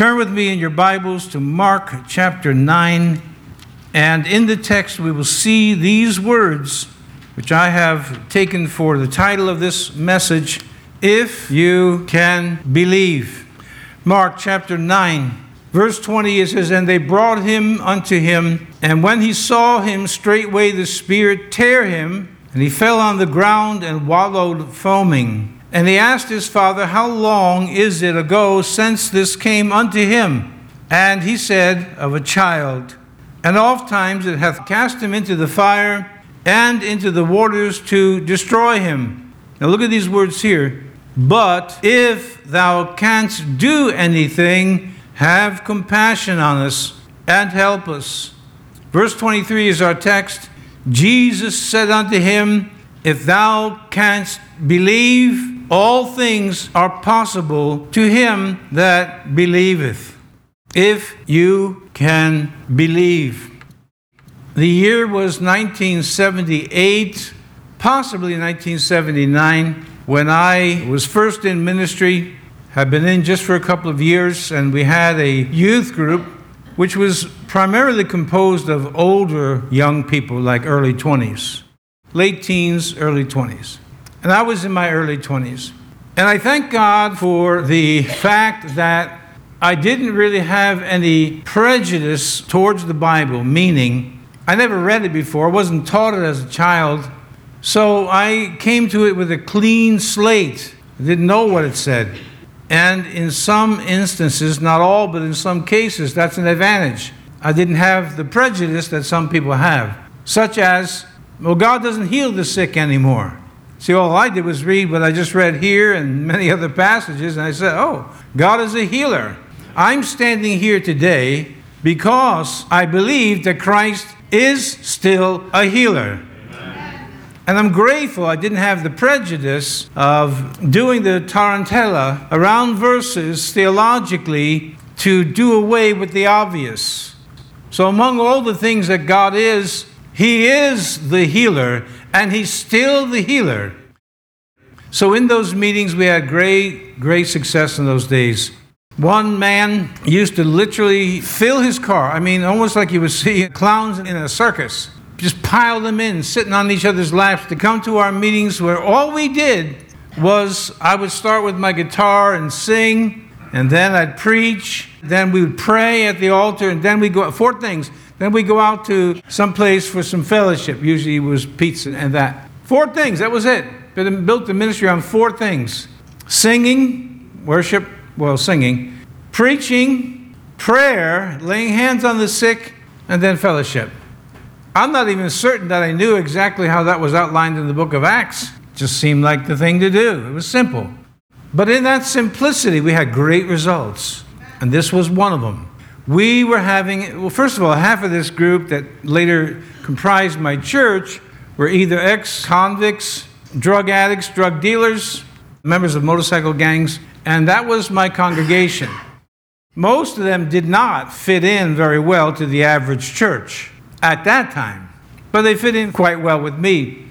Turn with me in your Bibles to Mark chapter 9. And in the text, we will see these words, which I have taken for the title of this message If You Can Believe. Mark chapter 9, verse 20, it says, And they brought him unto him, and when he saw him, straightway the Spirit tear him, and he fell on the ground and wallowed foaming. And he asked his father, How long is it ago since this came unto him? And he said, Of a child. And oft times it hath cast him into the fire and into the waters to destroy him. Now look at these words here. But if thou canst do anything, have compassion on us and help us. Verse 23 is our text. Jesus said unto him, If thou canst believe, all things are possible to him that believeth. If you can believe. The year was 1978, possibly 1979, when I was first in ministry. Had been in just for a couple of years, and we had a youth group which was primarily composed of older young people, like early 20s, late teens, early 20s. And I was in my early 20s. And I thank God for the fact that I didn't really have any prejudice towards the Bible, meaning I never read it before, I wasn't taught it as a child. So I came to it with a clean slate. I didn't know what it said. And in some instances, not all, but in some cases, that's an advantage. I didn't have the prejudice that some people have, such as, well, God doesn't heal the sick anymore. See, all I did was read what I just read here and many other passages, and I said, oh, God is a healer. I'm standing here today because I believe that Christ is still a healer. And I'm grateful I didn't have the prejudice of doing the tarantella around verses theologically to do away with the obvious. So, among all the things that God is, He is the healer, and He's still the healer. So, in those meetings, we had great, great success in those days. One man used to literally fill his car. I mean, almost like you would see clowns in a circus. Just pile them in, sitting on each other's laps to come to our meetings where all we did was I would start with my guitar and sing, and then I'd preach. Then we would pray at the altar, and then we'd go four things. Then we go out to some place for some fellowship. Usually it was pizza and that. Four things. That was it. Built the ministry on four things: singing, worship, well, singing, preaching, prayer, laying hands on the sick, and then fellowship. I'm not even certain that I knew exactly how that was outlined in the book of Acts. It just seemed like the thing to do. It was simple. But in that simplicity, we had great results. And this was one of them. We were having, well, first of all, half of this group that later comprised my church were either ex convicts, drug addicts, drug dealers, members of motorcycle gangs, and that was my congregation. Most of them did not fit in very well to the average church at that time, but they fit in quite well with me.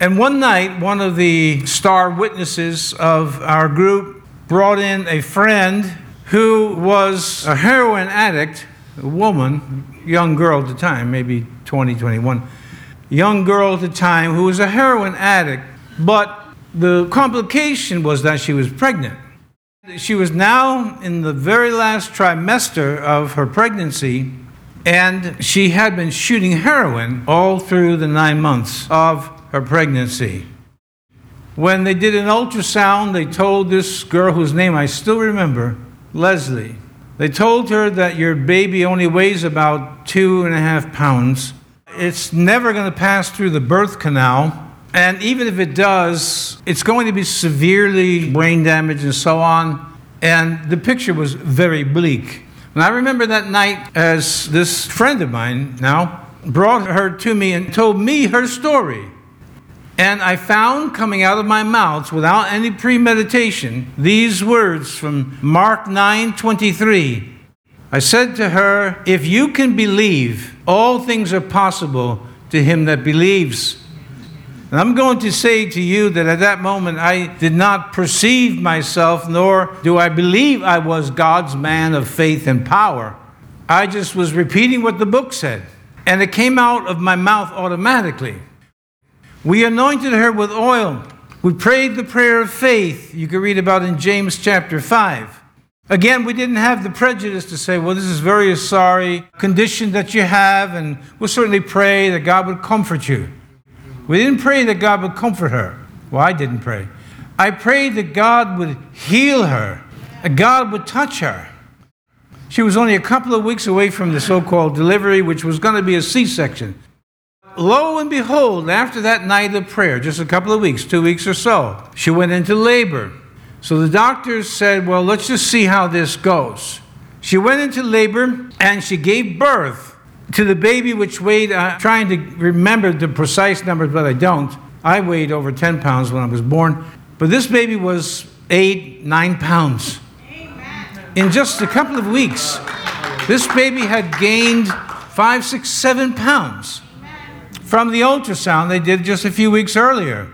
And one night, one of the star witnesses of our group brought in a friend who was a heroin addict, a woman, young girl at the time, maybe 20, 21, young girl at the time who was a heroin addict, but the complication was that she was pregnant. She was now in the very last trimester of her pregnancy, and she had been shooting heroin all through the nine months of her pregnancy. When they did an ultrasound, they told this girl whose name I still remember, Leslie, they told her that your baby only weighs about two and a half pounds. It's never going to pass through the birth canal and even if it does, it's going to be severely brain damaged and so on. And the picture was very bleak. And I remember that night as this friend of mine now brought her to me and told me her story. And I found coming out of my mouth without any premeditation these words from Mark 9:23. I said to her, "If you can believe, all things are possible to him that believes." And I'm going to say to you that at that moment I did not perceive myself, nor do I believe I was God's man of faith and power. I just was repeating what the book said, and it came out of my mouth automatically. We anointed her with oil. We prayed the prayer of faith, you can read about in James chapter 5. Again, we didn't have the prejudice to say, well, this is very sorry condition that you have, and we'll certainly pray that God would comfort you. We didn't pray that God would comfort her. Well, I didn't pray. I prayed that God would heal her, that God would touch her. She was only a couple of weeks away from the so called delivery, which was going to be a C section. Lo and behold, after that night of prayer, just a couple of weeks, two weeks or so, she went into labor. So the doctors said, Well, let's just see how this goes. She went into labor and she gave birth to the baby, which weighed, uh, trying to remember the precise numbers, but I don't. I weighed over 10 pounds when I was born, but this baby was eight, nine pounds. In just a couple of weeks, this baby had gained five, six, seven pounds from the ultrasound they did just a few weeks earlier.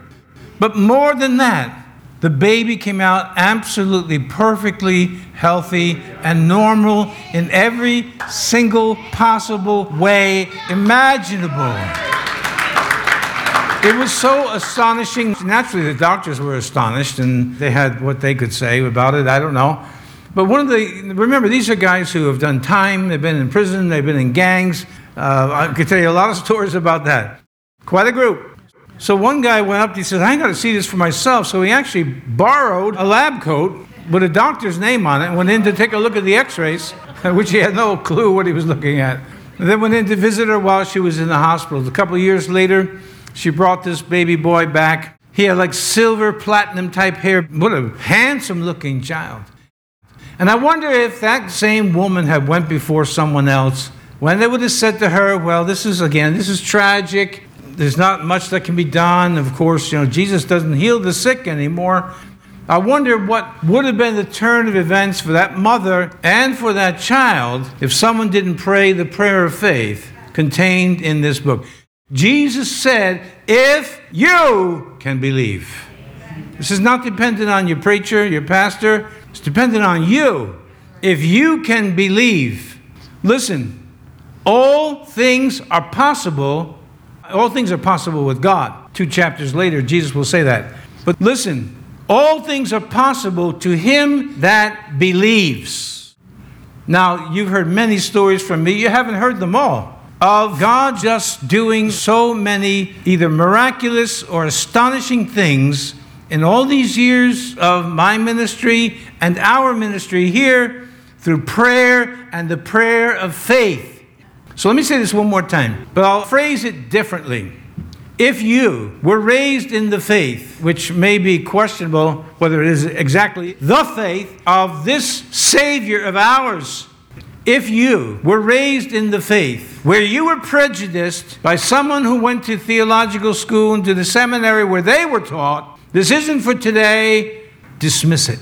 But more than that, the baby came out absolutely perfectly healthy and normal in every single possible way imaginable. It was so astonishing. Naturally, the doctors were astonished and they had what they could say about it. I don't know. But one of the, remember, these are guys who have done time, they've been in prison, they've been in gangs. Uh, I could tell you a lot of stories about that. Quite a group. So one guy went up, he said, I got to see this for myself. So he actually borrowed a lab coat with a doctor's name on it and went in to take a look at the x rays, which he had no clue what he was looking at. And then went in to visit her while she was in the hospital. A couple years later, she brought this baby boy back. He had like silver platinum type hair. What a handsome looking child. And I wonder if that same woman had went before someone else when they would have said to her, well, this is again, this is tragic there's not much that can be done. Of course, you know, Jesus doesn't heal the sick anymore. I wonder what would have been the turn of events for that mother and for that child if someone didn't pray the prayer of faith contained in this book. Jesus said, If you can believe. This is not dependent on your preacher, your pastor, it's dependent on you. If you can believe, listen, all things are possible all things are possible with God. Two chapters later, Jesus will say that. But listen, all things are possible to him that believes. Now, you've heard many stories from me, you haven't heard them all, of God just doing so many either miraculous or astonishing things in all these years of my ministry and our ministry here through prayer and the prayer of faith. So let me say this one more time, but I'll phrase it differently. If you were raised in the faith, which may be questionable whether it is exactly the faith of this Savior of ours, if you were raised in the faith where you were prejudiced by someone who went to theological school and to the seminary where they were taught, this isn't for today, dismiss it.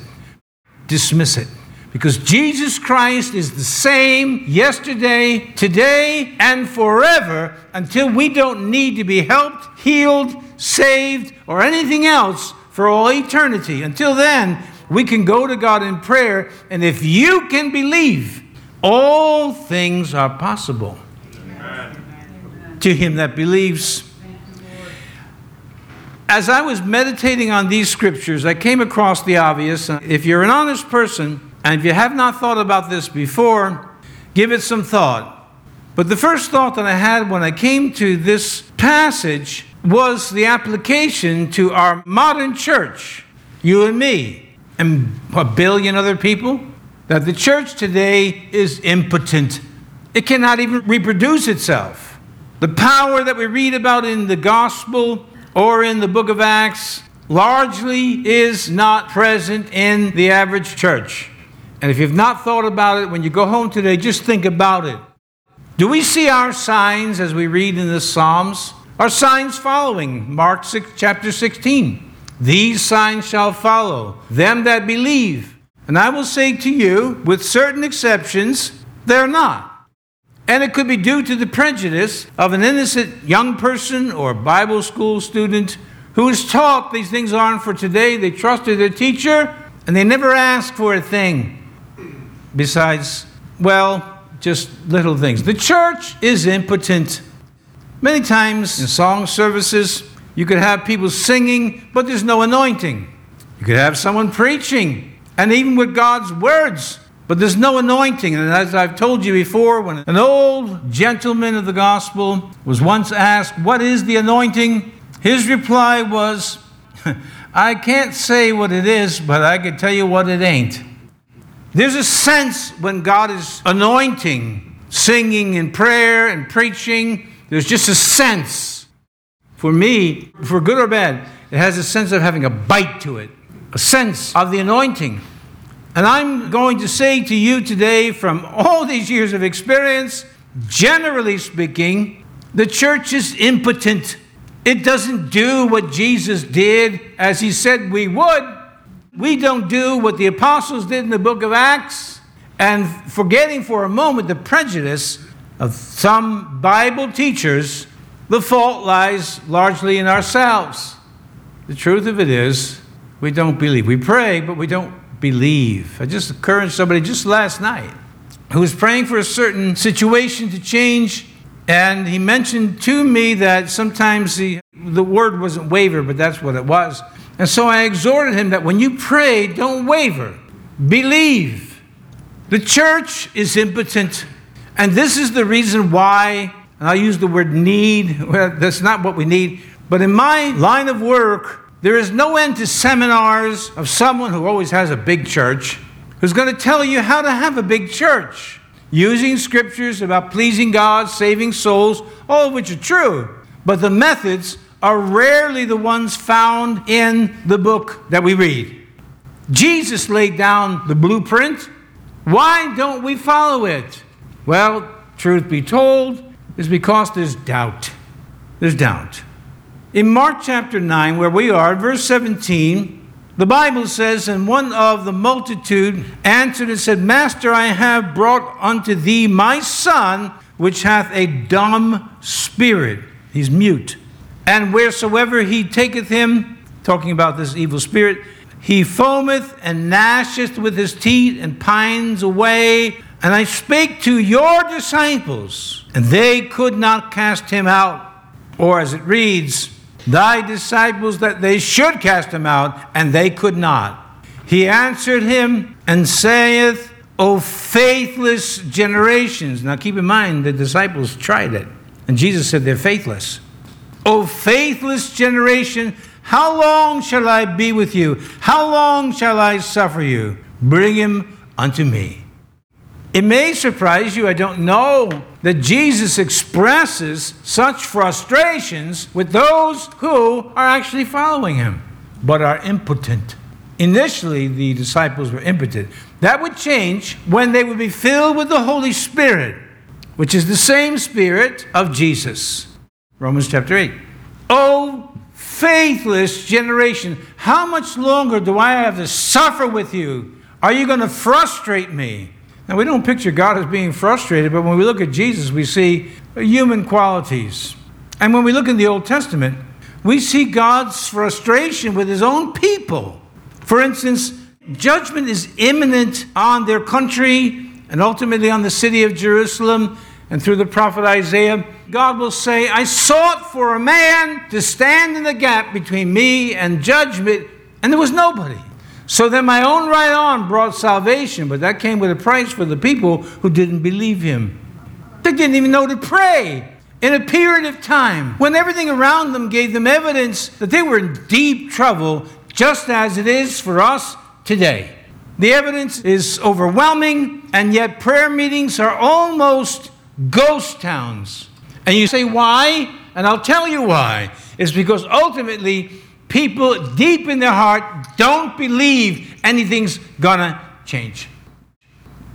Dismiss it. Because Jesus Christ is the same yesterday, today, and forever until we don't need to be helped, healed, saved, or anything else for all eternity. Until then, we can go to God in prayer, and if you can believe, all things are possible Amen. to him that believes. As I was meditating on these scriptures, I came across the obvious. If you're an honest person, and if you have not thought about this before, give it some thought. But the first thought that I had when I came to this passage was the application to our modern church, you and me, and a billion other people, that the church today is impotent. It cannot even reproduce itself. The power that we read about in the gospel or in the book of Acts largely is not present in the average church. And if you've not thought about it, when you go home today, just think about it. Do we see our signs as we read in the Psalms? Our signs following Mark 6, chapter 16. These signs shall follow them that believe. And I will say to you, with certain exceptions, they're not. And it could be due to the prejudice of an innocent young person or Bible school student who was taught these things aren't for today. They trusted their teacher and they never asked for a thing besides, well, just little things. The church is impotent. Many times in song services, you could have people singing, but there's no anointing. You could have someone preaching, and even with God's words, but there's no anointing. And as I've told you before, when an old gentleman of the gospel was once asked, What is the anointing? His reply was, I can't say what it is, but I can tell you what it ain't. There's a sense when God is anointing, singing and prayer and preaching, there's just a sense. For me, for good or bad, it has a sense of having a bite to it, a sense of the anointing. And I'm going to say to you today, from all these years of experience, generally speaking, the church is impotent. It doesn't do what Jesus did as he said we would. We don't do what the apostles did in the book of Acts. And forgetting for a moment the prejudice of some Bible teachers, the fault lies largely in ourselves. The truth of it is, we don't believe. We pray, but we don't believe. I just encouraged somebody just last night who was praying for a certain situation to change, and he mentioned to me that sometimes the, the word wasn't waver, but that's what it was. And so I exhorted him that when you pray, don't waver, believe. The church is impotent. And this is the reason why, and I'll use the word need, well, that's not what we need, but in my line of work, there is no end to seminars of someone who always has a big church who's going to tell you how to have a big church using scriptures about pleasing God, saving souls, all of which are true. But the methods are rarely the ones found in the book that we read. Jesus laid down the blueprint. Why don't we follow it? Well, truth be told, is because there's doubt. There's doubt. In Mark chapter 9, where we are, verse 17, the Bible says, And one of the multitude answered and said, Master, I have brought unto thee my son, which hath a dumb spirit. He's mute. And wheresoever he taketh him, talking about this evil spirit, he foameth and gnasheth with his teeth and pines away. And I spake to your disciples, and they could not cast him out. Or as it reads, Thy disciples that they should cast him out, and they could not. He answered him and saith, O faithless generations. Now keep in mind, the disciples tried it, and Jesus said they're faithless. O faithless generation, how long shall I be with you? How long shall I suffer you? Bring him unto me. It may surprise you, I don't know, that Jesus expresses such frustrations with those who are actually following him, but are impotent. Initially, the disciples were impotent. That would change when they would be filled with the Holy Spirit, which is the same Spirit of Jesus. Romans chapter 8. Oh, faithless generation, how much longer do I have to suffer with you? Are you going to frustrate me? Now, we don't picture God as being frustrated, but when we look at Jesus, we see human qualities. And when we look in the Old Testament, we see God's frustration with his own people. For instance, judgment is imminent on their country and ultimately on the city of Jerusalem. And through the prophet Isaiah, God will say, I sought for a man to stand in the gap between me and judgment, and there was nobody. So then my own right arm brought salvation, but that came with a price for the people who didn't believe him. They didn't even know to pray. In a period of time when everything around them gave them evidence that they were in deep trouble, just as it is for us today. The evidence is overwhelming, and yet prayer meetings are almost ghost towns. And you say, why? And I'll tell you why. It's because ultimately people deep in their heart don't believe anything's gonna change.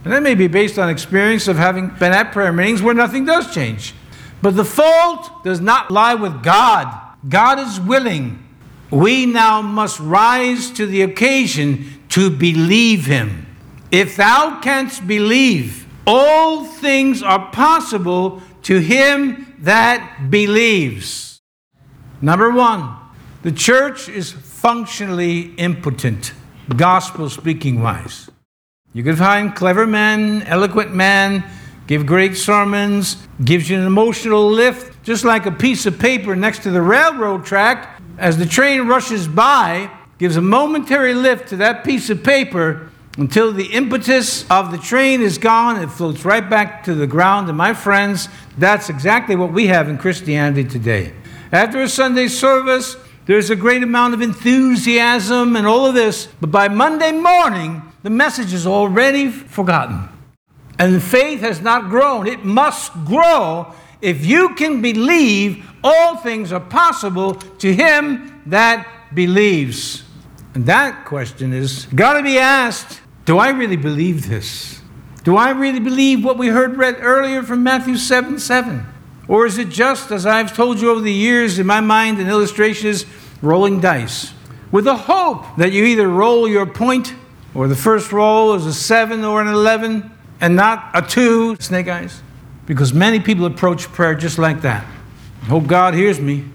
And that may be based on experience of having been at prayer meetings where nothing does change. But the fault does not lie with God. God is willing. We now must rise to the occasion to believe Him. If thou canst believe, all things are possible to him that believes. Number one, The church is functionally impotent, gospel speaking wise. You can find clever men, eloquent men, give great sermons, gives you an emotional lift, just like a piece of paper next to the railroad track. As the train rushes by, gives a momentary lift to that piece of paper until the impetus of the train is gone, it floats right back to the ground. And my friends, that's exactly what we have in Christianity today. After a Sunday service, there's a great amount of enthusiasm and all of this, but by Monday morning, the message is already forgotten. And faith has not grown. It must grow. If you can believe, all things are possible to him that believes. And that question is got to be asked do I really believe this? Do I really believe what we heard read earlier from Matthew 7 7? Or is it just, as I've told you over the years, in my mind, an illustration is rolling dice? With the hope that you either roll your point, or the first roll is a 7 or an 11, and not a 2, snake eyes. Because many people approach prayer just like that. Hope God hears me.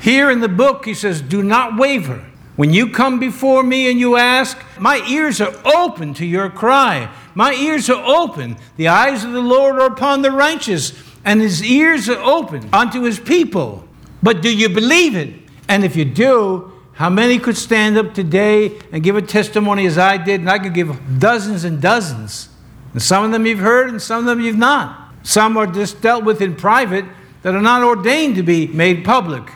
Here in the book, he says, Do not waver. When you come before me and you ask, my ears are open to your cry. My ears are open. The eyes of the Lord are upon the righteous, and his ears are open unto his people. But do you believe it? And if you do, how many could stand up today and give a testimony as I did? And I could give dozens and dozens. And some of them you've heard, and some of them you've not. Some are just dealt with in private that are not ordained to be made public.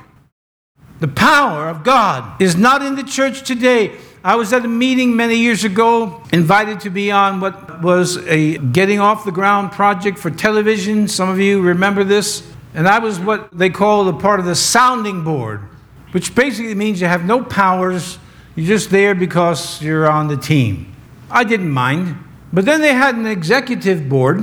The power of God is not in the church today. I was at a meeting many years ago, invited to be on what was a getting off the ground project for television. Some of you remember this. And I was what they call a part of the sounding board, which basically means you have no powers. You're just there because you're on the team. I didn't mind. But then they had an executive board.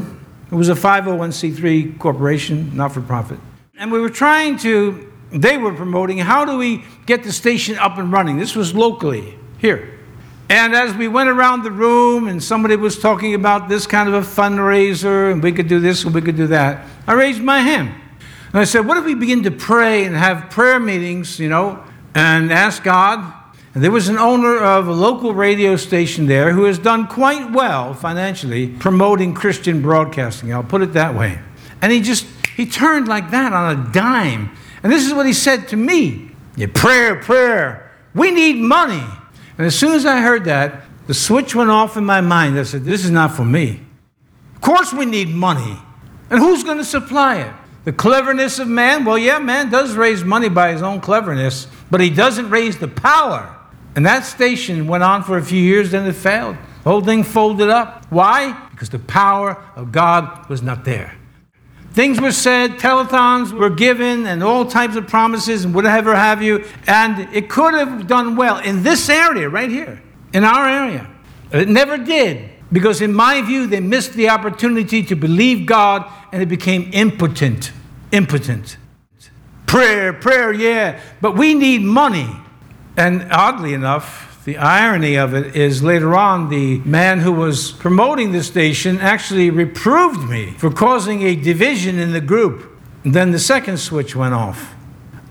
It was a 501c3 corporation, not for profit. And we were trying to they were promoting how do we get the station up and running. This was locally here. And as we went around the room and somebody was talking about this kind of a fundraiser and we could do this and we could do that, I raised my hand. And I said, What if we begin to pray and have prayer meetings, you know, and ask God? And there was an owner of a local radio station there who has done quite well financially promoting Christian broadcasting. I'll put it that way. And he just, he turned like that on a dime and this is what he said to me yeah, prayer, prayer. We need money. And as soon as I heard that, the switch went off in my mind. I said, This is not for me. Of course, we need money. And who's going to supply it? The cleverness of man? Well, yeah, man does raise money by his own cleverness, but he doesn't raise the power. And that station went on for a few years, then it failed. The whole thing folded up. Why? Because the power of God was not there. Things were said, telethons were given, and all types of promises, and whatever have you. And it could have done well in this area right here, in our area. It never did, because in my view, they missed the opportunity to believe God, and it became impotent. Impotent. Prayer, prayer, yeah, but we need money. And oddly enough, the irony of it is later on, the man who was promoting the station actually reproved me for causing a division in the group. And then the second switch went off.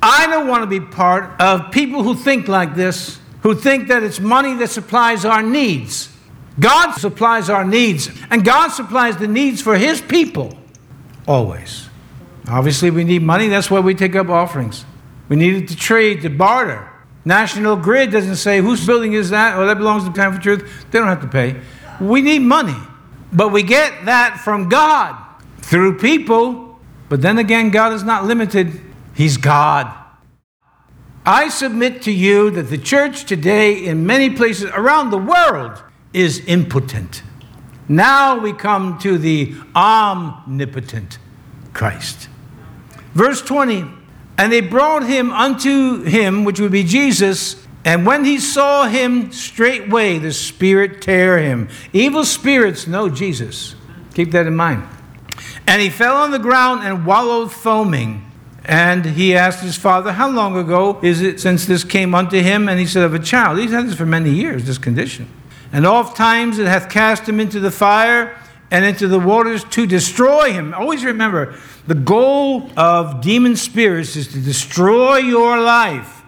I don't want to be part of people who think like this, who think that it's money that supplies our needs. God supplies our needs, and God supplies the needs for His people always. Obviously, we need money, that's why we take up offerings. We need it to trade, to barter. National Grid doesn't say whose building is that, or that belongs to the Time for Truth. They don't have to pay. We need money. But we get that from God through people. But then again, God is not limited, He's God. I submit to you that the church today, in many places around the world, is impotent. Now we come to the omnipotent Christ. Verse 20 and they brought him unto him, which would be Jesus. And when he saw him, straightway the spirit tear him. Evil spirits know Jesus. Keep that in mind. And he fell on the ground and wallowed foaming. And he asked his father, How long ago is it since this came unto him? And he said, Of a child. He's had this for many years, this condition. And oft times it hath cast him into the fire and into the waters to destroy him. Always remember, the goal of demon spirits is to destroy your life,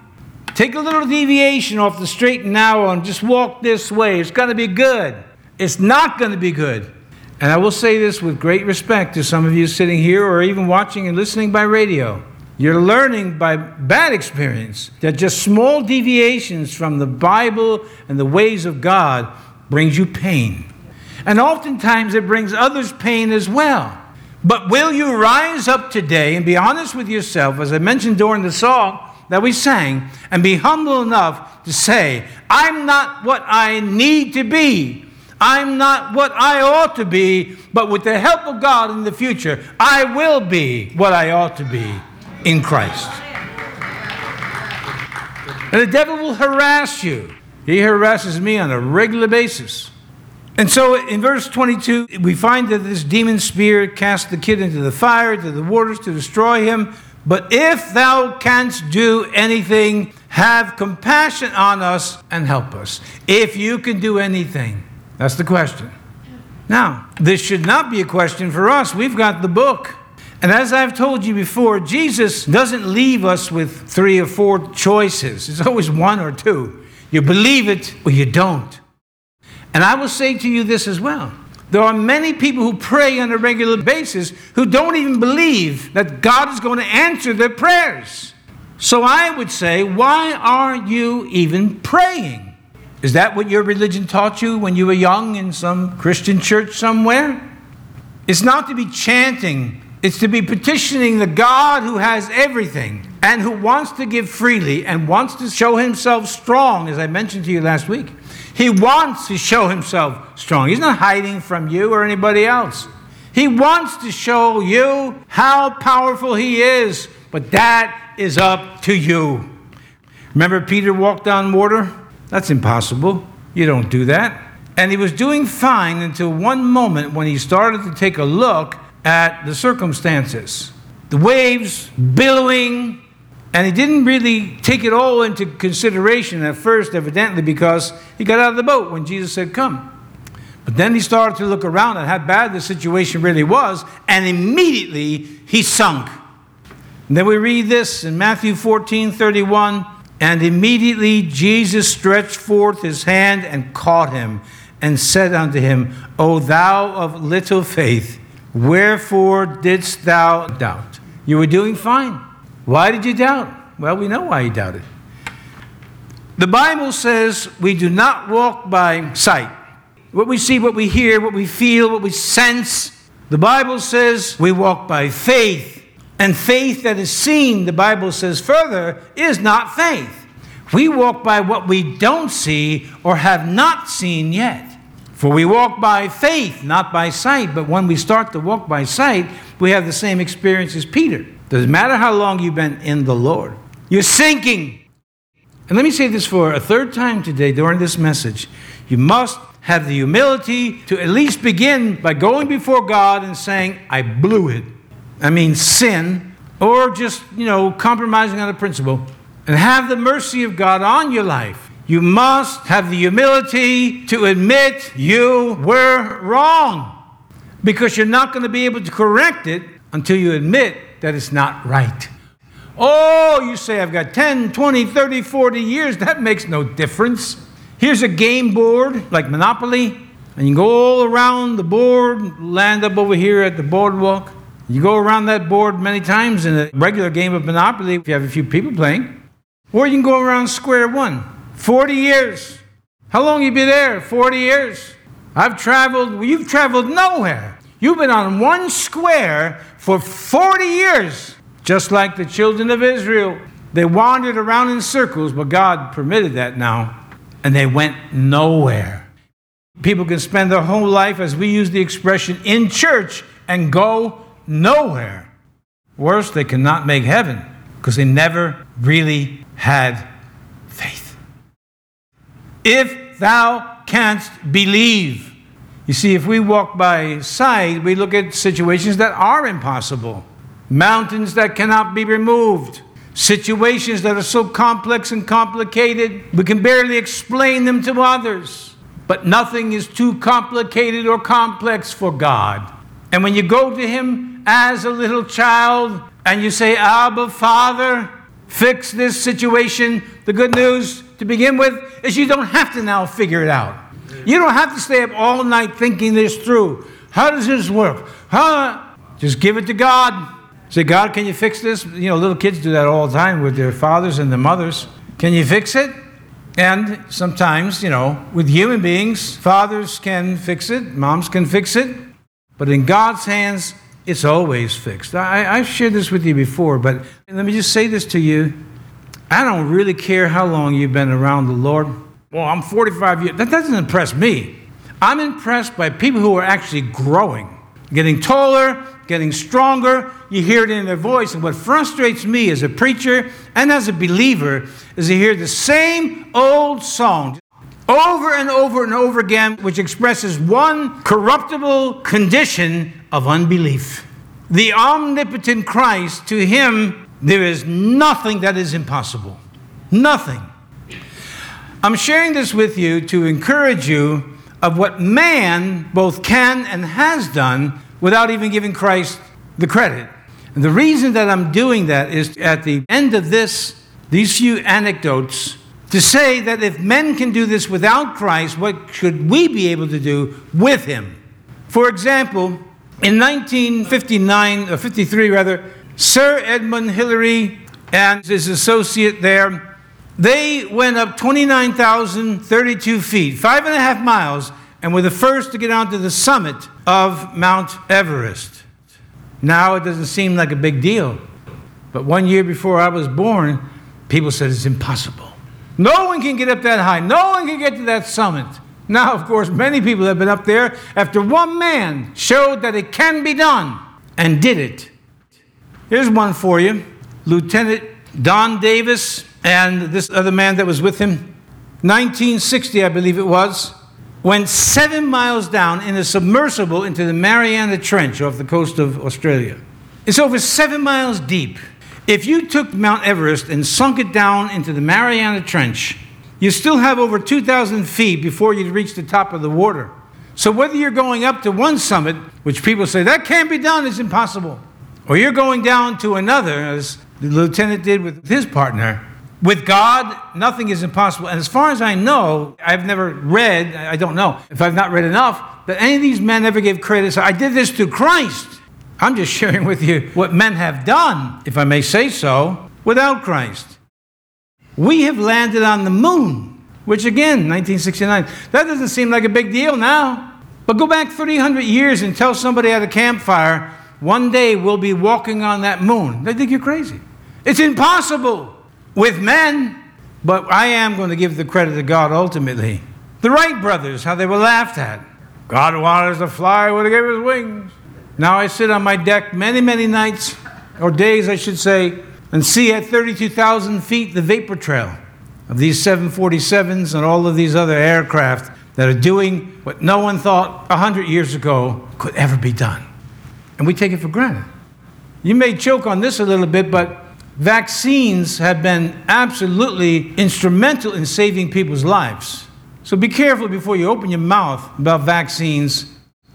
Take a little deviation off the straight and narrow and just walk this way. It's going to be good. It's not going to be good. And I will say this with great respect to some of you sitting here or even watching and listening by radio. You're learning by bad experience that just small deviations from the Bible and the ways of God brings you pain. And oftentimes it brings others pain as well. But will you rise up today and be honest with yourself, as I mentioned during the song that we sang, and be humble enough to say, I'm not what I need to be. I'm not what I ought to be, but with the help of God in the future, I will be what I ought to be in Christ. And the devil will harass you. He harasses me on a regular basis. And so in verse 22, we find that this demon spirit cast the kid into the fire, to the waters to destroy him. But if thou canst do anything, have compassion on us and help us. If you can do anything. That's the question. Now, this should not be a question for us. We've got the book. And as I've told you before, Jesus doesn't leave us with three or four choices. It's always one or two. You believe it or you don't. And I will say to you this as well. There are many people who pray on a regular basis who don't even believe that God is going to answer their prayers. So I would say, why are you even praying? Is that what your religion taught you when you were young in some Christian church somewhere? It's not to be chanting, it's to be petitioning the God who has everything and who wants to give freely and wants to show himself strong, as I mentioned to you last week. He wants to show himself strong. He's not hiding from you or anybody else. He wants to show you how powerful he is, but that is up to you. Remember, Peter walked on water? That's impossible. You don't do that. And he was doing fine until one moment when he started to take a look at the circumstances. The waves billowing, and he didn't really take it all into consideration at first, evidently, because he got out of the boat when Jesus said, Come. But then he started to look around at how bad the situation really was, and immediately he sunk. And then we read this in Matthew 14 31. And immediately Jesus stretched forth his hand and caught him, and said unto him, O thou of little faith, wherefore didst thou doubt? You were doing fine. Why did you doubt? Well, we know why you doubted. The Bible says we do not walk by sight. What we see, what we hear, what we feel, what we sense. The Bible says we walk by faith. And faith that is seen, the Bible says further, is not faith. We walk by what we don't see or have not seen yet. For we walk by faith, not by sight. But when we start to walk by sight, we have the same experience as Peter. Doesn't matter how long you've been in the Lord, you're sinking. And let me say this for a third time today during this message. You must have the humility to at least begin by going before God and saying, I blew it. I mean, sin, or just, you know, compromising on a principle, and have the mercy of God on your life. You must have the humility to admit you were wrong because you're not going to be able to correct it until you admit that it's not right. Oh, you say, I've got 10, 20, 30, 40 years. That makes no difference. Here's a game board like Monopoly, and you go all around the board, land up over here at the boardwalk. You go around that board many times in a regular game of Monopoly if you have a few people playing. Or you can go around square one. 40 years. How long you been there? 40 years. I've traveled, well, you've traveled nowhere. You've been on one square for 40 years, just like the children of Israel. They wandered around in circles, but God permitted that now, and they went nowhere. People can spend their whole life, as we use the expression, in church and go nowhere. Worse, they cannot make heaven because they never really had faith. If thou canst believe, you see, if we walk by sight, we look at situations that are impossible, mountains that cannot be removed, situations that are so complex and complicated, we can barely explain them to others. But nothing is too complicated or complex for God. And when you go to Him as a little child and you say, Abba, Father, fix this situation. The good news to begin with is you don't have to now figure it out. You don't have to stay up all night thinking this through. How does this work? Huh? Just give it to God. Say, God, can you fix this? You know, little kids do that all the time with their fathers and their mothers. Can you fix it? And sometimes, you know, with human beings, fathers can fix it, moms can fix it, but in God's hands, it's always fixed. I, have shared this with you before, but let me just say this to you. I don't really care how long you've been around the Lord. Well, I'm 45 years. That doesn't impress me. I'm impressed by people who are actually growing, getting taller, getting stronger. You hear it in their voice. And what frustrates me as a preacher and as a believer is to hear the same old song over and over and over again, which expresses one corruptible condition of unbelief. The omnipotent Christ, to him, there is nothing that is impossible. Nothing. I'm sharing this with you to encourage you of what man both can and has done without even giving Christ the credit. And the reason that I'm doing that is at the end of this, these few anecdotes, to say that if men can do this without Christ, what should we be able to do with him? For example, in 1959, or 53 rather, Sir Edmund Hillary and his associate there, they went up 29,032 feet, five and a half miles, and were the first to get onto the summit of Mount Everest. Now it doesn't seem like a big deal. But one year before I was born, people said it's impossible. No one can get up that high. No one can get to that summit. Now, of course, many people have been up there after one man showed that it can be done and did it. Here's one for you Lieutenant Don Davis and this other man that was with him. 1960, I believe it was, went seven miles down in a submersible into the Mariana Trench off the coast of Australia. It's over seven miles deep. If you took Mount Everest and sunk it down into the Mariana Trench, you still have over 2,000 feet before you reach the top of the water. So whether you're going up to one summit, which people say that can't be done, it's impossible, or you're going down to another, as the lieutenant did with his partner, with God, nothing is impossible. And as far as I know, I've never read, I don't know if I've not read enough, that any of these men ever gave credit. I did this to Christ. I'm just sharing with you what men have done, if I may say so, without Christ. We have landed on the moon, which again, 1969, that doesn't seem like a big deal now. But go back 300 years and tell somebody at a campfire, one day we'll be walking on that moon. They think you're crazy. It's impossible with men, but I am going to give the credit to God ultimately. The Wright brothers, how they were laughed at. God wanted us to fly, would have gave us wings. Now I sit on my deck many, many nights, or days, I should say, and see at 32,000 feet the vapor trail of these 747s and all of these other aircraft that are doing what no one thought 100 years ago could ever be done. And we take it for granted. You may choke on this a little bit, but vaccines have been absolutely instrumental in saving people's lives. So be careful before you open your mouth about vaccines.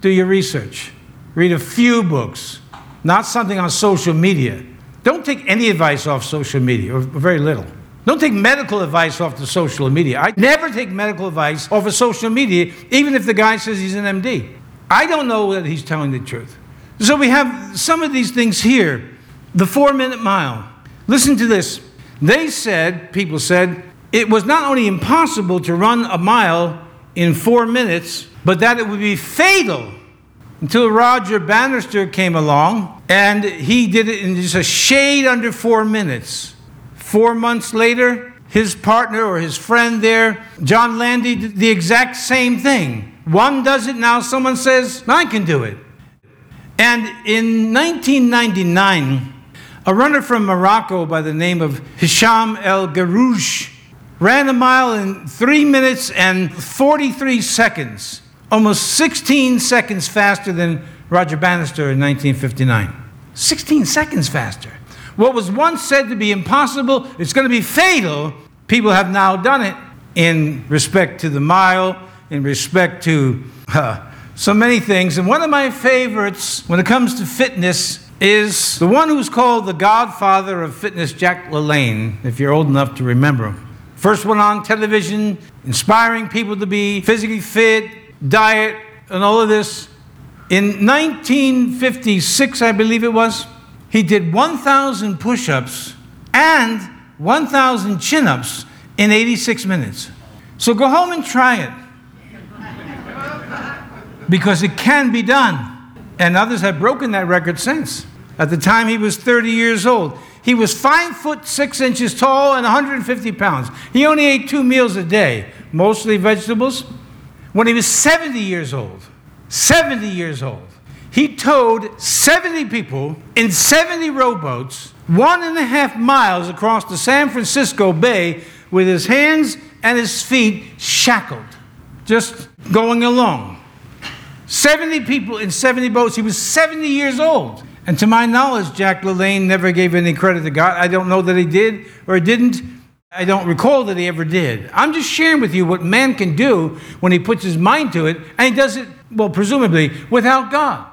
Do your research. Read a few books, not something on social media. Don't take any advice off social media, or very little. Don't take medical advice off the social media. I never take medical advice off of social media, even if the guy says he's an MD. I don't know that he's telling the truth. So we have some of these things here. The four minute mile. Listen to this. They said, people said, it was not only impossible to run a mile in four minutes, but that it would be fatal until Roger Bannister came along and he did it in just a shade under four minutes. Four months later, his partner or his friend there, John Landy, did the exact same thing. One does it now, someone says, I can do it. And in 1999, a runner from Morocco by the name of Hicham El Guerrouj ran a mile in three minutes and 43 seconds almost 16 seconds faster than Roger Bannister in 1959. 16 seconds faster. What was once said to be impossible, it's going to be fatal, people have now done it in respect to the mile, in respect to uh, so many things. And one of my favorites when it comes to fitness is the one who's called the godfather of fitness, Jack LaLanne, if you're old enough to remember him. First one on television, inspiring people to be physically fit, diet, and all of this. In 1956, I believe it was, he did 1,000 push ups and 1,000 chin ups in 86 minutes. So go home and try it. Because it can be done. And others have broken that record since. At the time he was 30 years old, he was five foot six inches tall and 150 pounds. He only ate two meals a day, mostly vegetables. When he was 70 years old, 70 years old, he towed 70 people in 70 rowboats one and a half miles across the San Francisco Bay with his hands and his feet shackled, just going along. 70 people in 70 boats. He was 70 years old. And to my knowledge, Jack LaLanne never gave any credit to God. I don't know that he did or didn't. I don't recall that he ever did. I'm just sharing with you what man can do when he puts his mind to it, and he does it, well, presumably, without God.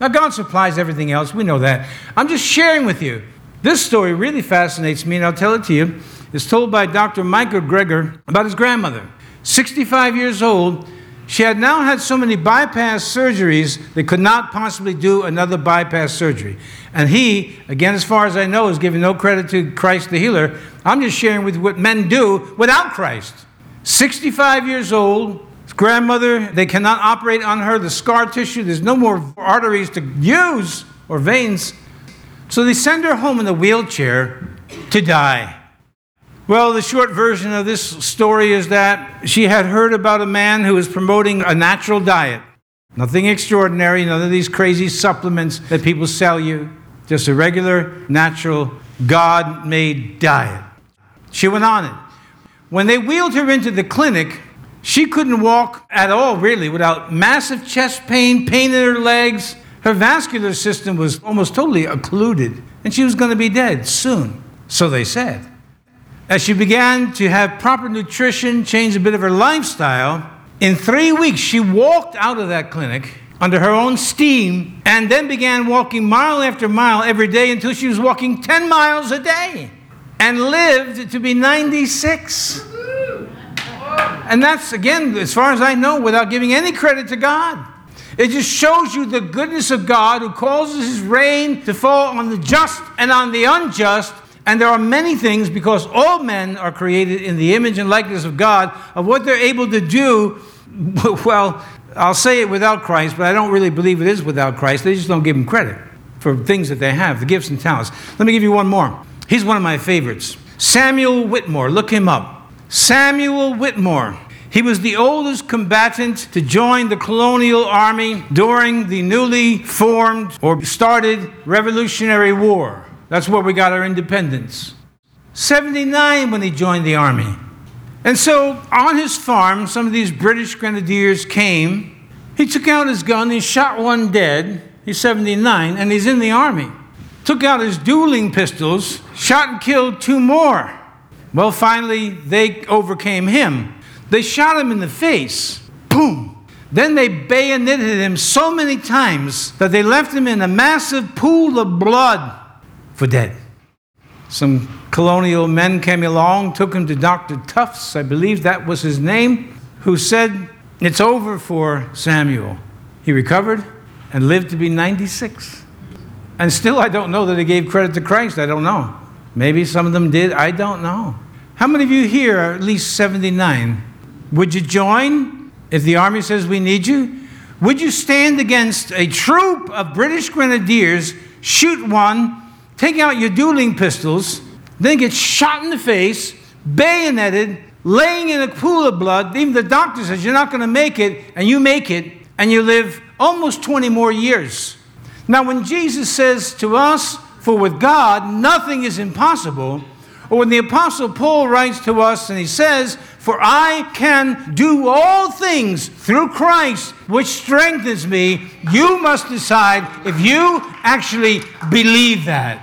Now, God supplies everything else. We know that. I'm just sharing with you. This story really fascinates me, and I'll tell it to you. It's told by Dr. Michael Greger about his grandmother. 65 years old, she had now had so many bypass surgeries, they could not possibly do another bypass surgery. And he, again, as far as I know, is giving no credit to Christ the healer. I'm just sharing with you what men do without Christ. 65 years old, grandmother, they cannot operate on her, the scar tissue, there's no more arteries to use or veins. So they send her home in a wheelchair to die. Well, the short version of this story is that she had heard about a man who was promoting a natural diet. Nothing extraordinary, none of these crazy supplements that people sell you. Just a regular, natural, God made diet. She went on it. When they wheeled her into the clinic, she couldn't walk at all, really, without massive chest pain, pain in her legs. Her vascular system was almost totally occluded, and she was going to be dead soon, so they said. As she began to have proper nutrition, change a bit of her lifestyle, in three weeks she walked out of that clinic under her own steam and then began walking mile after mile every day until she was walking 10 miles a day and lived to be 96. And that's, again, as far as I know, without giving any credit to God. It just shows you the goodness of God who causes his rain to fall on the just and on the unjust and there are many things, because all men are created in the image and likeness of God, of what they're able to do. Well, I'll say it without Christ, but I don't really believe it is without Christ. They just don't give him credit for things that they have, the gifts and talents. Let me give you one more. He's one of my favorites Samuel Whittemore. Look him up. Samuel Whittemore. He was the oldest combatant to join the colonial army during the newly formed or started Revolutionary War. That's where we got our independence. 79 when he joined the army. And so on his farm, some of these British grenadiers came. He took out his gun, he shot one dead. He's 79, and he's in the army. Took out his dueling pistols, shot and killed two more. Well, finally, they overcame him. They shot him in the face. Boom. Then they bayoneted him so many times that they left him in a massive pool of blood for dead. Some colonial men came along, took him to Dr. Tufts, I believe that was his name, who said, It's over for Samuel. He recovered and lived to be 96. And still, I don't know that he gave credit to Christ. I don't know. Maybe some of them did. I don't know. How many of you here are at least 79? Would you join if the army says we need you? Would you stand against a troop of British grenadiers, shoot one, take out your dueling pistols, then get shot in the face, bayoneted, laying in a pool of blood. Even the doctor says you're not going to make it, and you make it, and you live almost 20 more years. Now, when Jesus says to us, For with God nothing is impossible, or when the Apostle Paul writes to us and he says, For I can do all things through Christ, which strengthens me, you must decide if you actually believe that.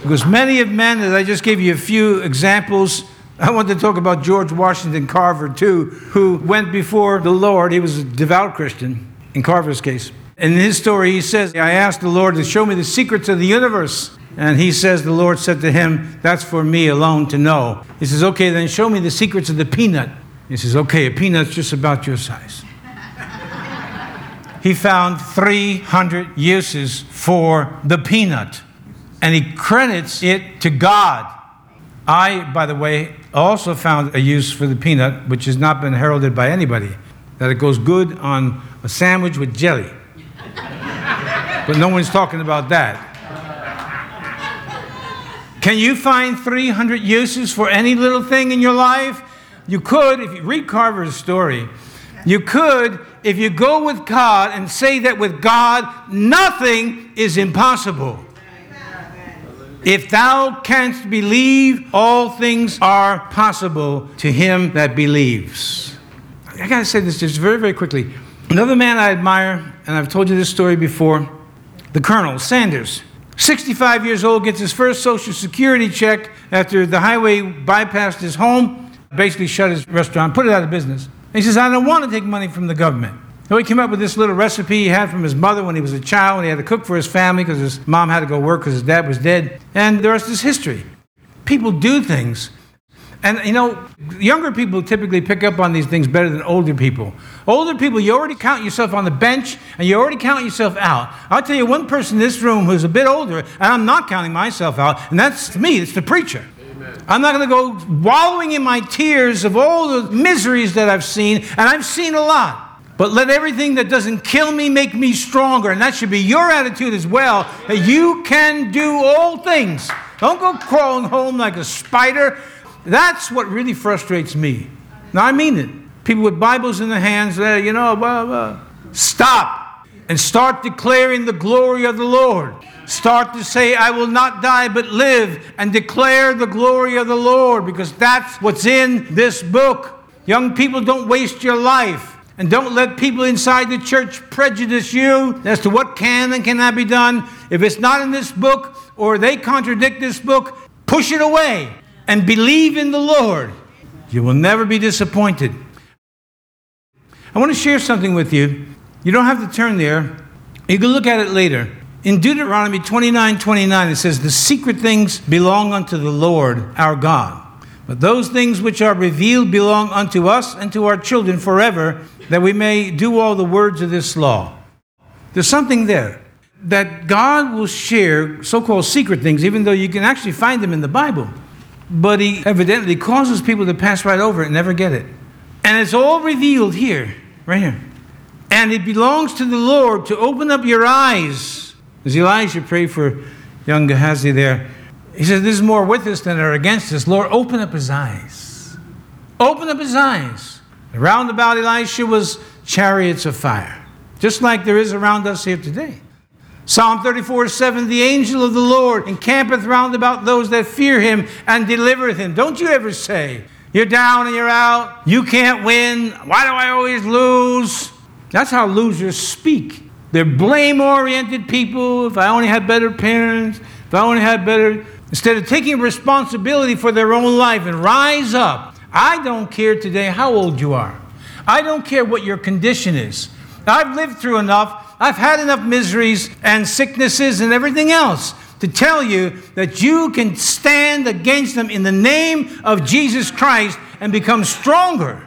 Because many of men, as I just gave you a few examples, I want to talk about George Washington Carver too, who went before the Lord. He was a devout Christian in Carver's case. In his story, he says, I asked the Lord to show me the secrets of the universe. And he says, The Lord said to him, That's for me alone to know. He says, Okay, then show me the secrets of the peanut. He says, Okay, a peanut's just about your size. he found 300 uses for the peanut, and he credits it to God. I, by the way, also found a use for the peanut, which has not been heralded by anybody, that it goes good on a sandwich with jelly. but no one's talking about that. Can you find 300 uses for any little thing in your life? You could, if you read Carver's story, you could, if you go with God and say that with God, nothing is impossible. If thou canst believe, all things are possible to him that believes. I got to say this just very, very quickly. Another man I admire, and I've told you this story before, the Colonel Sanders. 65 years old, gets his first Social Security check after the highway bypassed his home, basically shut his restaurant, put it out of business. He says, I don't want to take money from the government. So he came up with this little recipe he had from his mother when he was a child, and he had to cook for his family because his mom had to go work because his dad was dead. And the rest is history. People do things and you know, younger people typically pick up on these things better than older people. Older people, you already count yourself on the bench and you already count yourself out. I'll tell you one person in this room who's a bit older, and I'm not counting myself out, and that's me, it's the preacher. Amen. I'm not going to go wallowing in my tears of all the miseries that I've seen, and I've seen a lot. But let everything that doesn't kill me make me stronger. And that should be your attitude as well, that you can do all things. Don't go crawling home like a spider that's what really frustrates me. Now, I mean it. People with Bibles in their hands, there, you know, blah, blah. Stop and start declaring the glory of the Lord. Start to say, I will not die but live and declare the glory of the Lord because that's what's in this book. Young people, don't waste your life. And don't let people inside the church prejudice you as to what can and cannot be done. If it's not in this book or they contradict this book, push it away and believe in the Lord, you will never be disappointed. I want to share something with you. You don't have to turn there, you can look at it later. In Deuteronomy 29 29, it says, The secret things belong unto the Lord our God. But those things which are revealed belong unto us and to our children forever, that we may do all the words of this law. There's something there that God will share so called secret things, even though you can actually find them in the Bible but he evidently causes people to pass right over it and never get it. And it's all revealed here, right here. And it belongs to the Lord to open up your eyes. As Elijah prayed for young Gehazi there, he says, There's more with us than are against us. Lord, open up his eyes. Open up his eyes. Around about Elisha was chariots of fire, just like there is around us here today. Psalm 34 7 The angel of the Lord encampeth round about those that fear him and delivereth him. Don't you ever say, You're down and you're out, you can't win, why do I always lose? That's how losers speak. They're blame oriented people. If I only had better parents, if I only had better. Instead of taking responsibility for their own life and rise up, I don't care today how old you are. I don't care what your condition is. I've lived through enough I've had enough miseries and sicknesses and everything else to tell you that you can stand against them in the name of Jesus Christ and become stronger.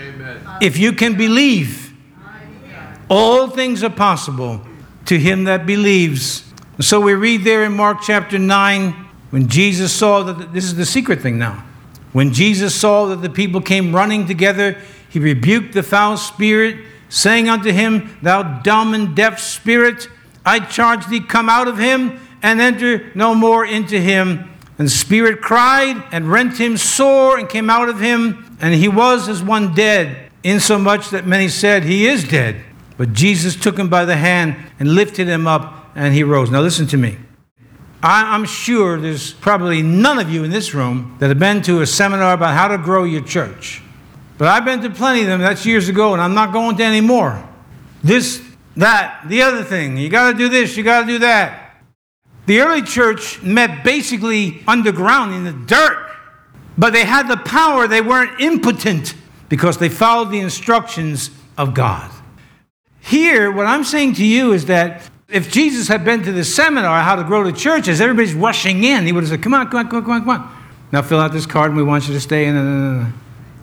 Amen. If you can believe, all things are possible to him that believes. So we read there in Mark chapter 9 when Jesus saw that this is the secret thing now. When Jesus saw that the people came running together, he rebuked the foul spirit saying unto him, Thou dumb and deaf spirit, I charge thee, come out of him and enter no more into him. And the spirit cried and rent him sore and came out of him, and he was as one dead, insomuch that many said, He is dead. But Jesus took him by the hand and lifted him up, and he rose. Now listen to me. I'm sure there's probably none of you in this room that have been to a seminar about how to grow your church. But I've been to plenty of them. That's years ago, and I'm not going to any more. This, that, the other thing. You got to do this, you got to do that. The early church met basically underground in the dirt, but they had the power. They weren't impotent because they followed the instructions of God. Here, what I'm saying to you is that if Jesus had been to the seminar, How to Grow the Church, as everybody's rushing in, he would have said, Come on, come on, come on, come on, come on. Now fill out this card and we want you to stay in.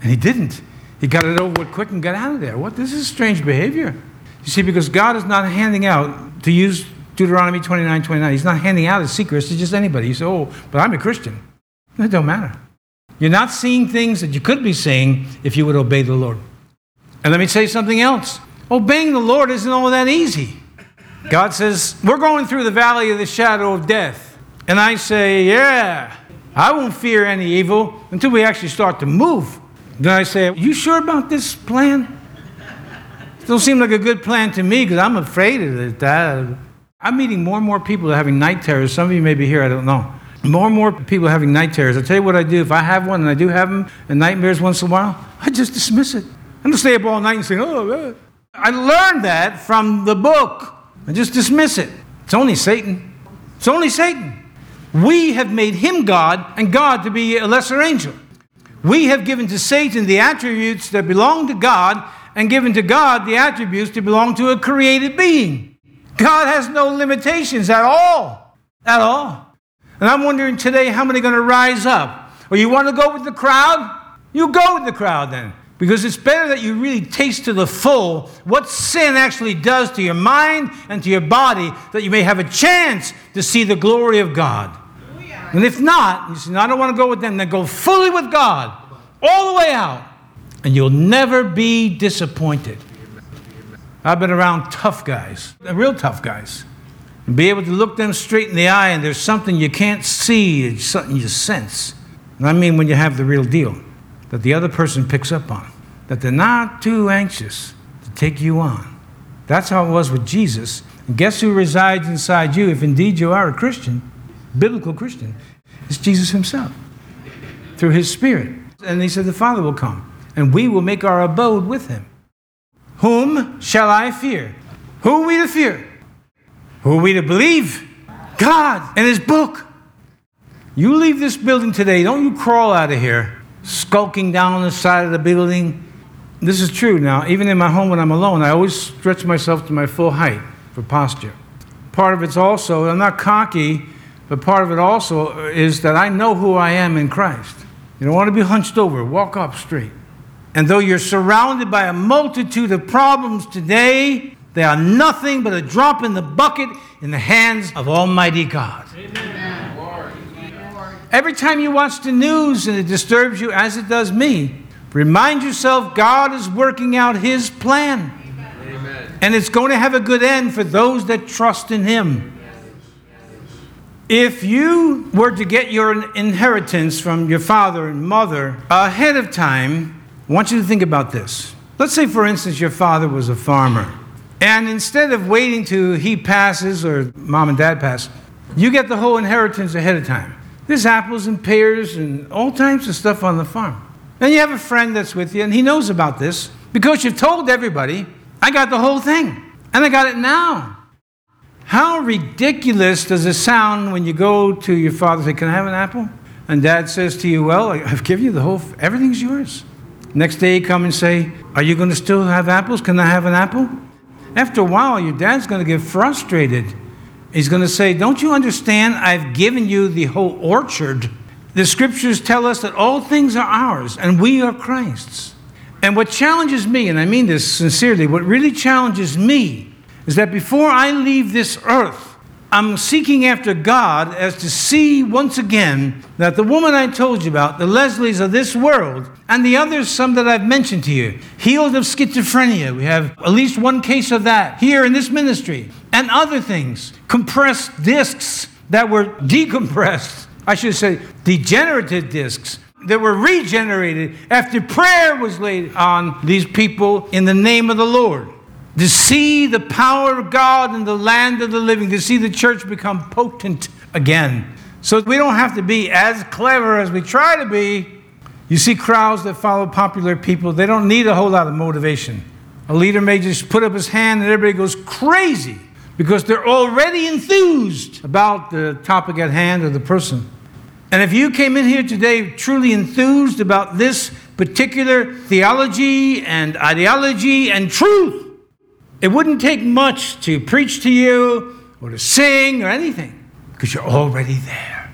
And he didn't. He got it over with quick and got out of there. What? This is strange behavior. You see, because God is not handing out, to use Deuteronomy 29 29, He's not handing out His secrets to just anybody. You say, Oh, but I'm a Christian. That don't matter. You're not seeing things that you could be seeing if you would obey the Lord. And let me say something else. Obeying the Lord isn't all that easy. God says, We're going through the valley of the shadow of death. And I say, Yeah, I won't fear any evil until we actually start to move. Then I say, You sure about this plan? Still seem like a good plan to me because I'm afraid of it. I'm meeting more and more people that are having night terrors. Some of you may be here, I don't know. More and more people are having night terrors. I'll tell you what I do. If I have one, and I do have them, and nightmares once in a while, I just dismiss it. I don't stay up all night and say, oh, I learned that from the book. I just dismiss it. It's only Satan. It's only Satan. We have made him God and God to be a lesser angel. We have given to Satan the attributes that belong to God and given to God the attributes that belong to a created being. God has no limitations at all. At all. And I'm wondering today how many are going to rise up? Or you want to go with the crowd? You go with the crowd then. Because it's better that you really taste to the full what sin actually does to your mind and to your body that you may have a chance to see the glory of God. And if not, you say, no, I don't want to go with them, then go fully with God, all the way out, and you'll never be disappointed. I've been around tough guys, real tough guys, and be able to look them straight in the eye, and there's something you can't see, it's something you sense. And I mean when you have the real deal that the other person picks up on, that they're not too anxious to take you on. That's how it was with Jesus. And guess who resides inside you if indeed you are a Christian, biblical Christian? is Jesus himself through his Spirit. And he said, The Father will come, and we will make our abode with him. Whom shall I fear? Who are we to fear? Who are we to believe? God and his book. You leave this building today, don't you crawl out of here skulking down the side of the building. This is true now. Even in my home when I'm alone, I always stretch myself to my full height for posture. Part of it's also, I'm not cocky, but part of it also is that I know who I am in Christ. You don't want to be hunched over, walk up straight. And though you're surrounded by a multitude of problems today, they are nothing but a drop in the bucket in the hands of Almighty God. Amen. Every time you watch the news and it disturbs you, as it does me, remind yourself God is working out His plan. Amen. And it's going to have a good end for those that trust in Him. If you were to get your inheritance from your father and mother ahead of time, I want you to think about this. Let's say, for instance, your father was a farmer. And instead of waiting till he passes or mom and dad pass, you get the whole inheritance ahead of time. There's apples and pears and all types of stuff on the farm. And you have a friend that's with you, and he knows about this because you've told everybody, I got the whole thing, and I got it now. How ridiculous does it sound when you go to your father and say, Can I have an apple? And dad says to you, Well, I've given you the whole, everything's yours. Next day you come and say, Are you going to still have apples? Can I have an apple? After a while, your dad's going to get frustrated He's going to say, Don't you understand? I've given you the whole orchard. The scriptures tell us that all things are ours and we are Christ's. And what challenges me, and I mean this sincerely, what really challenges me is that before I leave this earth, I'm seeking after God as to see once again that the woman I told you about, the Leslies of this world, and the others, some that I've mentioned to you, healed of schizophrenia. We have at least one case of that here in this ministry, and other things, compressed discs that were decompressed, I should say, degenerative discs that were regenerated after prayer was laid on these people in the name of the Lord to see the power of God in the land of the living, to see the church become potent again. So we don't have to be as clever as we try to be. You see crowds that follow popular people, they don't need a whole lot of motivation. A leader may just put up his hand and everybody goes crazy because they're already enthused about the topic at hand or the person. And if you came in here today truly enthused about this particular theology and ideology and truth, It wouldn't take much to preach to you or to sing or anything because you're already there.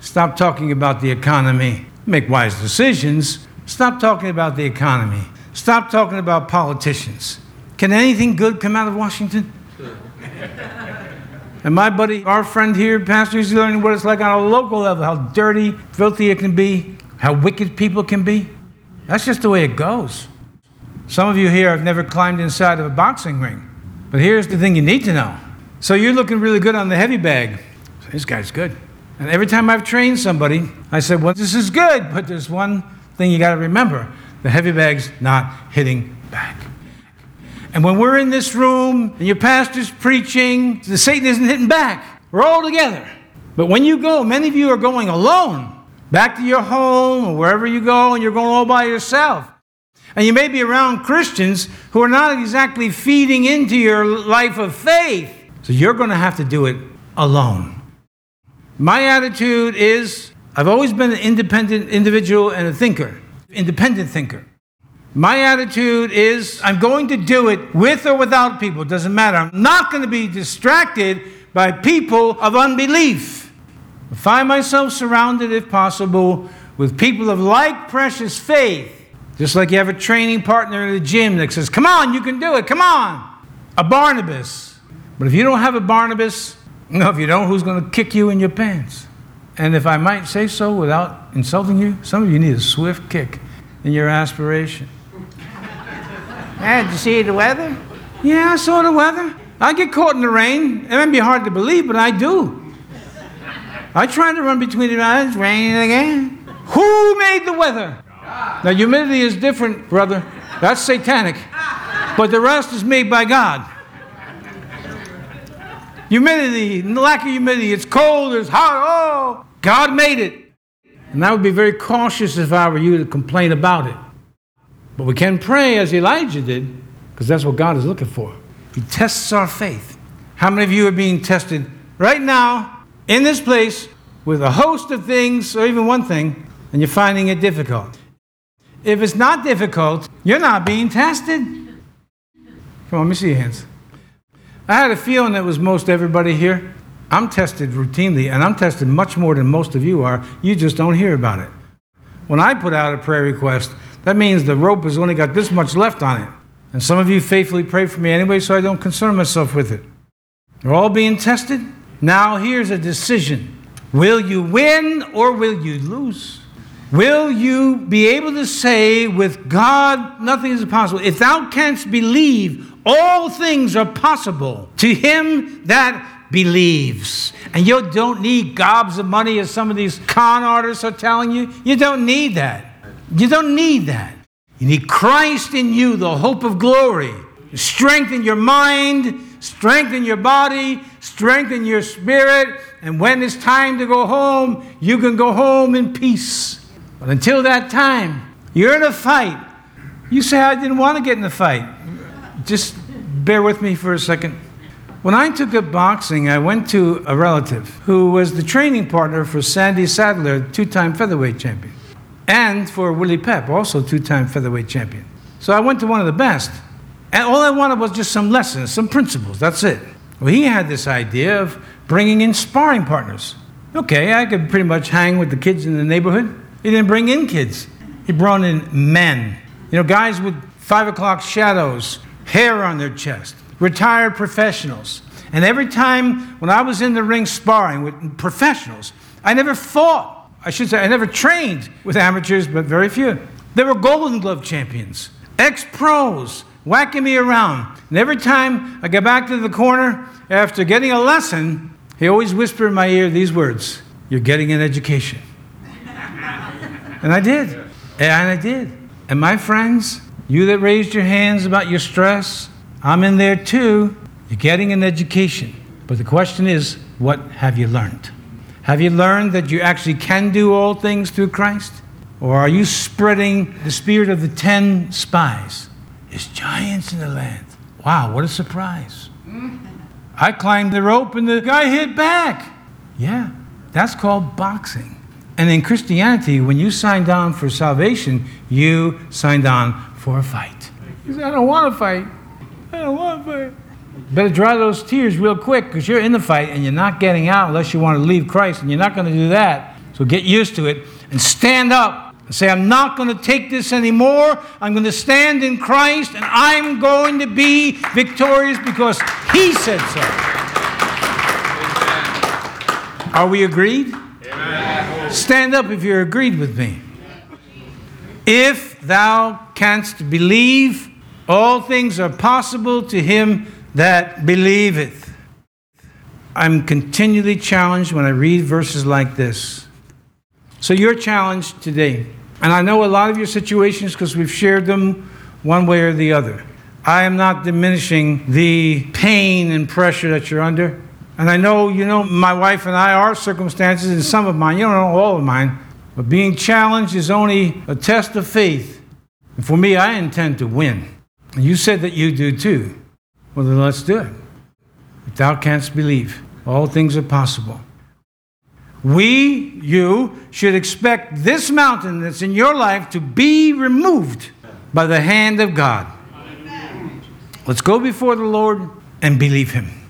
Stop talking about the economy. Make wise decisions. Stop talking about the economy. Stop talking about politicians. Can anything good come out of Washington? and my buddy, our friend here, Pastor, is learning what it's like on a local level how dirty, filthy it can be, how wicked people can be. That's just the way it goes. Some of you here have never climbed inside of a boxing ring. But here's the thing you need to know. So you're looking really good on the heavy bag. This guy's good. And every time I've trained somebody, I said, Well, this is good, but there's one thing you got to remember the heavy bag's not hitting back. And when we're in this room and your pastor's preaching, the Satan isn't hitting back. We're all together. But when you go, many of you are going alone back to your home or wherever you go, and you're going all by yourself. And you may be around Christians who are not exactly feeding into your life of faith. So you're going to have to do it alone. My attitude is I've always been an independent individual and a thinker, independent thinker. My attitude is I'm going to do it with or without people, it doesn't matter. I'm not going to be distracted by people of unbelief. I find myself surrounded, if possible, with people of like precious faith just like you have a training partner in the gym that says, Come on, you can do it, come on. A Barnabas. But if you don't have a Barnabas, no, if you don't, who's going to kick you in your pants? And if I might say so without insulting you, some of you need a swift kick in your aspiration. Yeah, did you see the weather? Yeah, I saw the weather. I get caught in the rain. It might be hard to believe, but I do. I try to run between the lines, raining again. Who made the weather? Now, humidity is different, brother. That's satanic. But the rest is made by God. Humidity, lack of humidity, it's cold, it's hot, oh, God made it. And I would be very cautious if I were you to complain about it. But we can pray as Elijah did, because that's what God is looking for. He tests our faith. How many of you are being tested right now in this place with a host of things, or even one thing, and you're finding it difficult? If it's not difficult, you're not being tested. Come on, let me see your hands. I had a feeling that was most everybody here. I'm tested routinely, and I'm tested much more than most of you are. You just don't hear about it. When I put out a prayer request, that means the rope has only got this much left on it. And some of you faithfully pray for me anyway, so I don't concern myself with it. You're all being tested. Now, here's a decision Will you win or will you lose? Will you be able to say, with God, nothing is impossible? If thou canst believe, all things are possible to him that believes. And you don't need gobs of money, as some of these con artists are telling you. You don't need that. You don't need that. You need Christ in you, the hope of glory. Strengthen your mind, strengthen your body, strengthen your spirit. And when it's time to go home, you can go home in peace. But until that time, you're in a fight. You say, I didn't want to get in the fight. Just bear with me for a second. When I took up boxing, I went to a relative who was the training partner for Sandy Saddler, two time featherweight champion, and for Willie Pep, also two time featherweight champion. So I went to one of the best. And all I wanted was just some lessons, some principles. That's it. Well, he had this idea of bringing in sparring partners. Okay, I could pretty much hang with the kids in the neighborhood. He didn't bring in kids, he brought in men. You know, guys with five o'clock shadows, hair on their chest, retired professionals. And every time when I was in the ring sparring with professionals, I never fought. I should say, I never trained with amateurs, but very few. They were Golden Glove champions, ex pros, whacking me around. And every time I got back to the corner after getting a lesson, he always whispered in my ear these words You're getting an education. And I did. And I did. And my friends, you that raised your hands about your stress, I'm in there too. You're getting an education. But the question is, what have you learned? Have you learned that you actually can do all things through Christ? Or are you spreading the spirit of the ten spies? There's giants in the land. Wow, what a surprise. I climbed the rope and the guy hit back. Yeah, that's called boxing. And in Christianity, when you signed on for salvation, you signed on for a fight. You say, I don't want to fight. I don't want to fight. Better dry those tears real quick because you're in the fight and you're not getting out unless you want to leave Christ, and you're not going to do that. So get used to it and stand up and say, I'm not going to take this anymore. I'm going to stand in Christ and I'm going to be victorious because He said so. Are we agreed? Stand up if you're agreed with me. If thou canst believe, all things are possible to him that believeth. I'm continually challenged when I read verses like this. So you're challenged today. And I know a lot of your situations because we've shared them one way or the other. I am not diminishing the pain and pressure that you're under. And I know, you know, my wife and I, our circumstances, and some of mine, you don't know all of mine, but being challenged is only a test of faith. And for me, I intend to win. And you said that you do too. Well, then let's do it. If thou canst believe, all things are possible. We, you, should expect this mountain that's in your life to be removed by the hand of God. Let's go before the Lord and believe Him.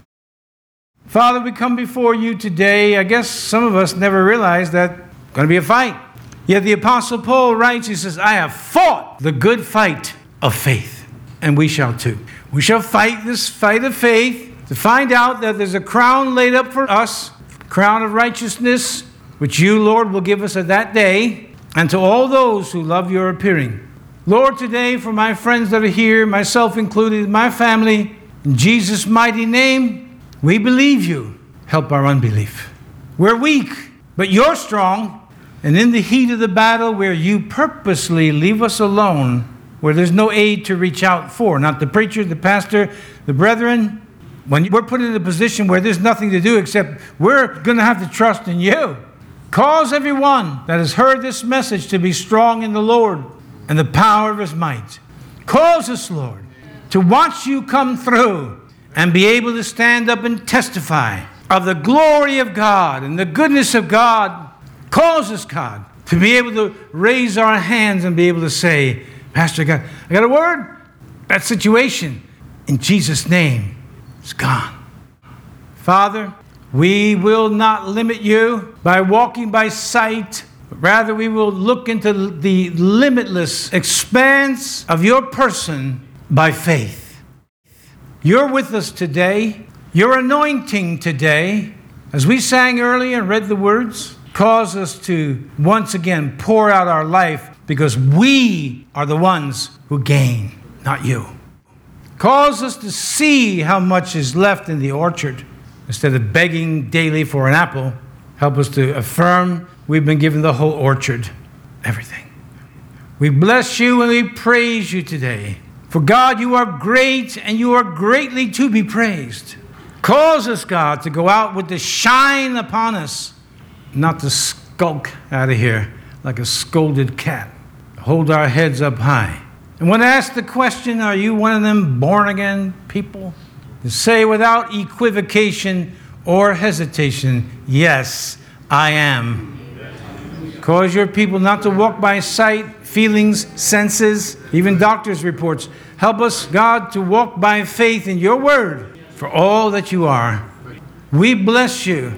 Father, we come before you today. I guess some of us never realized that going to be a fight. Yet the Apostle Paul writes, he says, I have fought the good fight of faith, and we shall too. We shall fight this fight of faith to find out that there's a crown laid up for us, crown of righteousness, which you, Lord, will give us at that day, and to all those who love your appearing. Lord, today, for my friends that are here, myself included, my family, in Jesus' mighty name, we believe you. Help our unbelief. We're weak, but you're strong. And in the heat of the battle, where you purposely leave us alone, where there's no aid to reach out for, not the preacher, the pastor, the brethren, when we're put in a position where there's nothing to do except we're going to have to trust in you. Cause everyone that has heard this message to be strong in the Lord and the power of his might. Cause us, Lord, to watch you come through and be able to stand up and testify of the glory of God and the goodness of God causes God to be able to raise our hands and be able to say, Pastor God, I got a word. That situation in Jesus' name is gone. Father, we will not limit you by walking by sight, rather we will look into the limitless expanse of your person by faith. You're with us today. Your anointing today, as we sang earlier and read the words, cause us to once again pour out our life because we are the ones who gain, not you. Cause us to see how much is left in the orchard instead of begging daily for an apple. Help us to affirm we've been given the whole orchard, everything. We bless you and we praise you today. For God, you are great and you are greatly to be praised. Cause us, God, to go out with the shine upon us, not to skulk out of here like a scolded cat. Hold our heads up high. And when asked the question, Are you one of them born again people? To say without equivocation or hesitation, Yes, I am. Cause your people not to walk by sight, feelings, senses, even doctors' reports, Help us, God, to walk by faith in your word for all that you are. We bless you.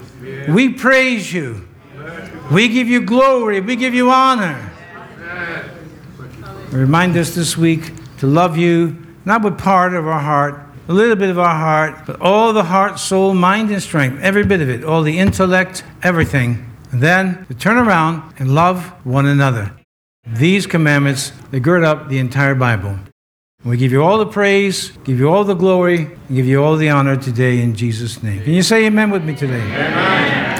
We praise you. We give you glory. We give you honor. Remind us this week to love you, not with part of our heart, a little bit of our heart, but all the heart, soul, mind, and strength, every bit of it, all the intellect, everything. And then to turn around and love one another. These commandments, they gird up the entire Bible. We give you all the praise, give you all the glory, and give you all the honor today in Jesus' name. Can you say amen with me today? Amen.